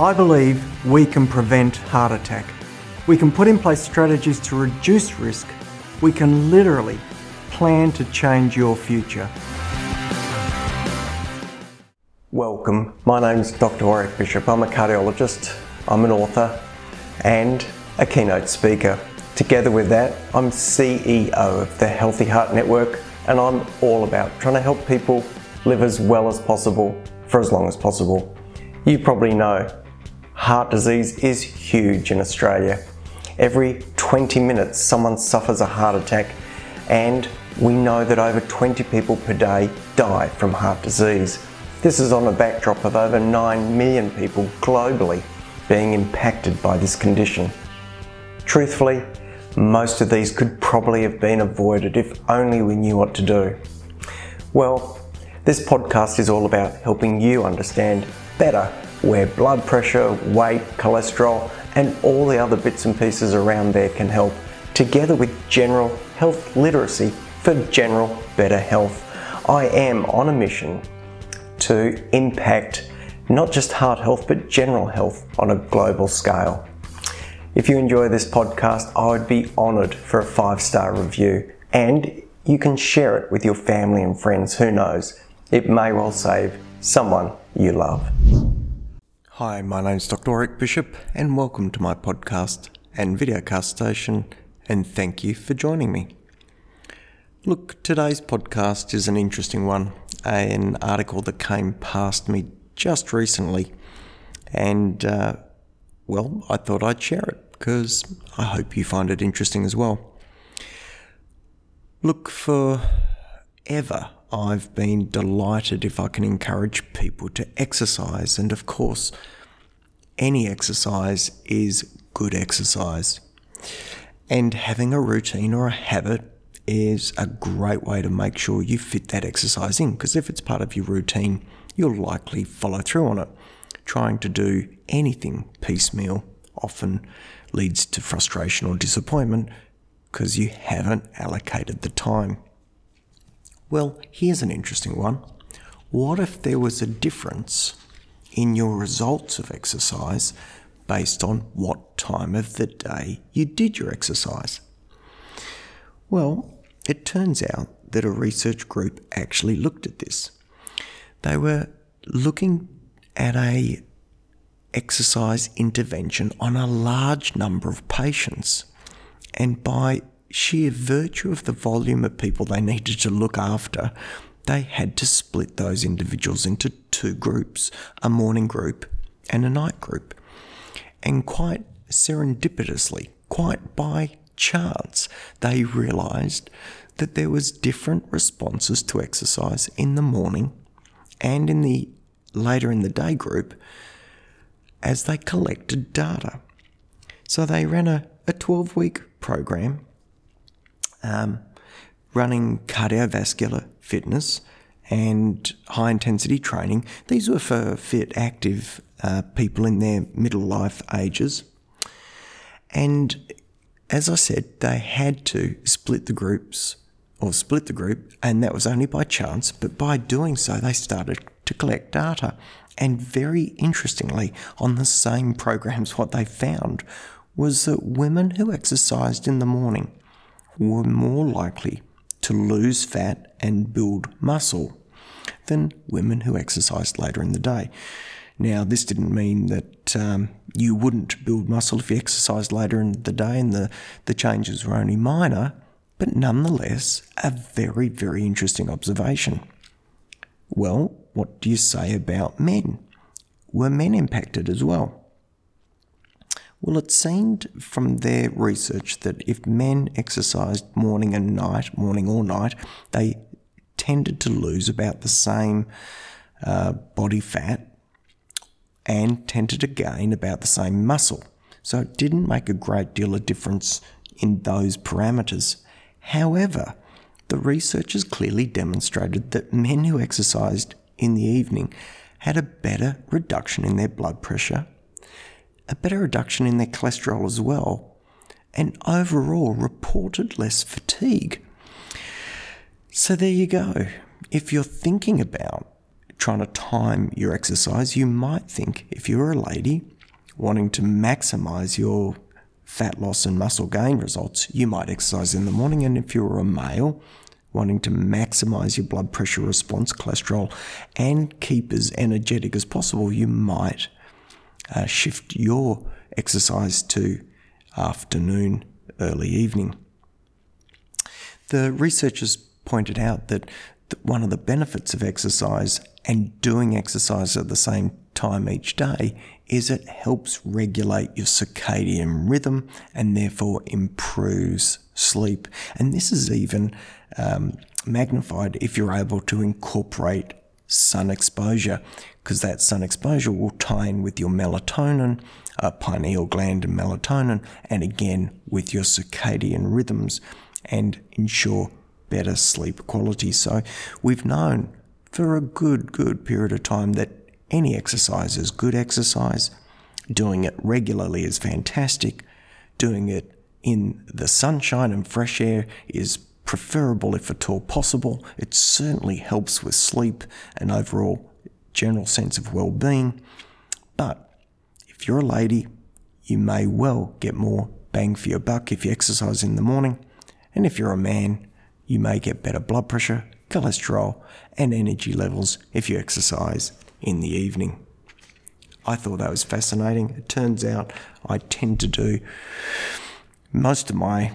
I believe we can prevent heart attack. We can put in place strategies to reduce risk. We can literally plan to change your future. Welcome. My name's Dr. Warwick Bishop. I'm a cardiologist, I'm an author, and a keynote speaker. Together with that, I'm CEO of the Healthy Heart Network, and I'm all about trying to help people live as well as possible for as long as possible. You probably know heart disease is huge in Australia. Every 20 minutes, someone suffers a heart attack, and we know that over 20 people per day die from heart disease. This is on a backdrop of over 9 million people globally being impacted by this condition. Truthfully, most of these could probably have been avoided if only we knew what to do. Well, this podcast is all about helping you understand better where blood pressure, weight, cholesterol, and all the other bits and pieces around there can help, together with general health literacy for general better health. I am on a mission to impact not just heart health but general health on a global scale. If you enjoy this podcast, I would be honoured for a five star review and you can share it with your family and friends. Who knows? It may well save someone you love. Hi, my name's Dr. Warwick Bishop, and welcome to my podcast and videocast station, and thank you for joining me. Look, today's podcast is an interesting one, an article that came past me just recently, and uh, well, I thought I'd share it because I hope you find it interesting as well. Look, for ever I've been delighted if I can encourage people to exercise, and of course, any exercise is good exercise. And having a routine or a habit is a great way to make sure you fit that exercise in, because if it's part of your routine, you'll likely follow through on it. Trying to do anything piecemeal often leads to frustration or disappointment because you haven't allocated the time. Well, here's an interesting one. What if there was a difference in your results of exercise based on what time of the day you did your exercise? Well, it turns out that a research group actually looked at this. They were looking at a exercise intervention on a large number of patients. And by sheer virtue of the volume of people they needed to look after, they had to split those individuals into two groups a morning group and a night group. And quite serendipitously, quite by chance, they realized that there was different responses to exercise in the morning and in the later in the day group as they collected data. So they ran a, a 12 week program um, running cardiovascular fitness and high intensity training. These were for fit, active uh, people in their middle life ages. And as I said, they had to split the groups or split the group, and that was only by chance, but by doing so, they started to collect data. And very interestingly, on the same programs, what they found was that women who exercised in the morning were more likely to lose fat and build muscle than women who exercised later in the day. Now, this didn't mean that um, you wouldn't build muscle if you exercised later in the day and the, the changes were only minor, but nonetheless, a very, very interesting observation. Well, what do you say about men? Were men impacted as well? Well, it seemed from their research that if men exercised morning and night, morning or night, they tended to lose about the same uh, body fat and tended to gain about the same muscle. So it didn't make a great deal of difference in those parameters. However, the researchers clearly demonstrated that men who exercised in the evening had a better reduction in their blood pressure a better reduction in their cholesterol as well, and overall reported less fatigue. So there you go. If you're thinking about trying to time your exercise, you might think if you're a lady wanting to maximize your fat loss and muscle gain results, you might exercise in the morning. And if you're a male wanting to maximize your blood pressure response, cholesterol, and keep as energetic as possible, you might uh, shift your exercise to afternoon, early evening. The researchers pointed out that one of the benefits of exercise and doing exercise at the same time each day is it helps regulate your circadian rhythm and therefore improves sleep. And this is even um, magnified if you're able to incorporate sun exposure, because that sun exposure will tie in with your melatonin, uh, pineal gland and melatonin, and again with your circadian rhythms and ensure better sleep quality. So we've known for a good, good period of time that any exercise is good exercise. Doing it regularly is fantastic. Doing it in the sunshine and fresh air is preferable if at all possible. It certainly helps with sleep and overall general sense of well being. But if you're a lady, you may well get more bang for your buck if you exercise in the morning. And if you're a man, you may get better blood pressure, cholesterol, and energy levels if you exercise in the evening. I thought that was fascinating. It turns out I tend to do most of my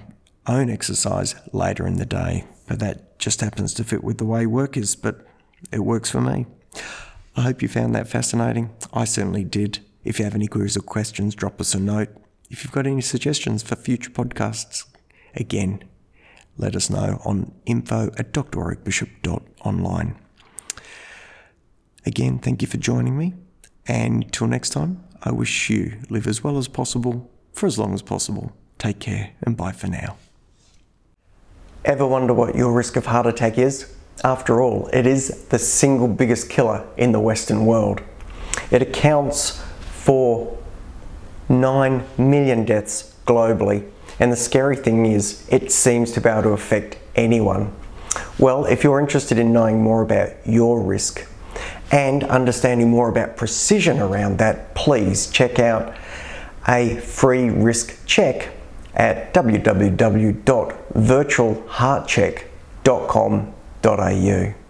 own exercise later in the day, but that just happens to fit with the way work is, but it works for me. I hope you found that fascinating. I certainly did. If you have any queries or questions, drop us a note. If you've got any suggestions for future podcasts, again, let us know on info at drwarwickbishop.online. Again, thank you for joining me. And till next time, I wish you live as well as possible for as long as possible. Take care and bye for now. Ever wonder what your risk of heart attack is? After all, it is the single biggest killer in the Western world. It accounts for 9 million deaths globally and the scary thing is, it seems to be able to affect anyone. Well, if you're interested in knowing more about your risk and understanding more about precision around that, please check out a free risk check at www.virtualheartcheck.com.au.